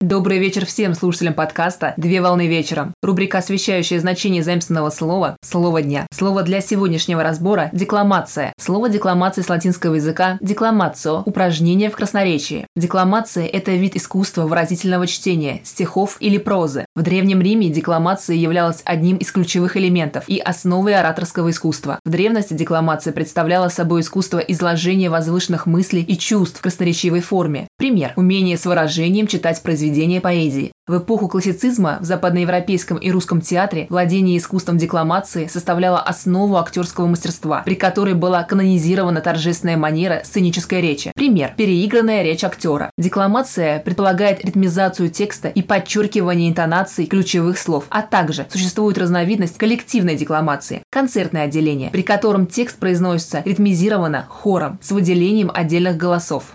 Добрый вечер всем слушателям подкаста «Две волны вечером». Рубрика, освещающая значение заимственного слова «Слово дня». Слово для сегодняшнего разбора – «декламация». Слово декламации с латинского языка «декламацио» – упражнение в красноречии. Декламация – это вид искусства выразительного чтения, стихов или прозы. В Древнем Риме декламация являлась одним из ключевых элементов и основой ораторского искусства. В древности декламация представляла собой искусство изложения возвышенных мыслей и чувств в красноречивой форме. Пример – умение с выражением читать произведения поэзии. В эпоху классицизма в западноевропейском и русском театре владение искусством декламации составляло основу актерского мастерства, при которой была канонизирована торжественная манера сценической речи. Пример – переигранная речь актера. Декламация предполагает ритмизацию текста и подчеркивание интонаций ключевых слов, а также существует разновидность коллективной декламации – концертное отделение, при котором текст произносится ритмизированно хором с выделением отдельных голосов.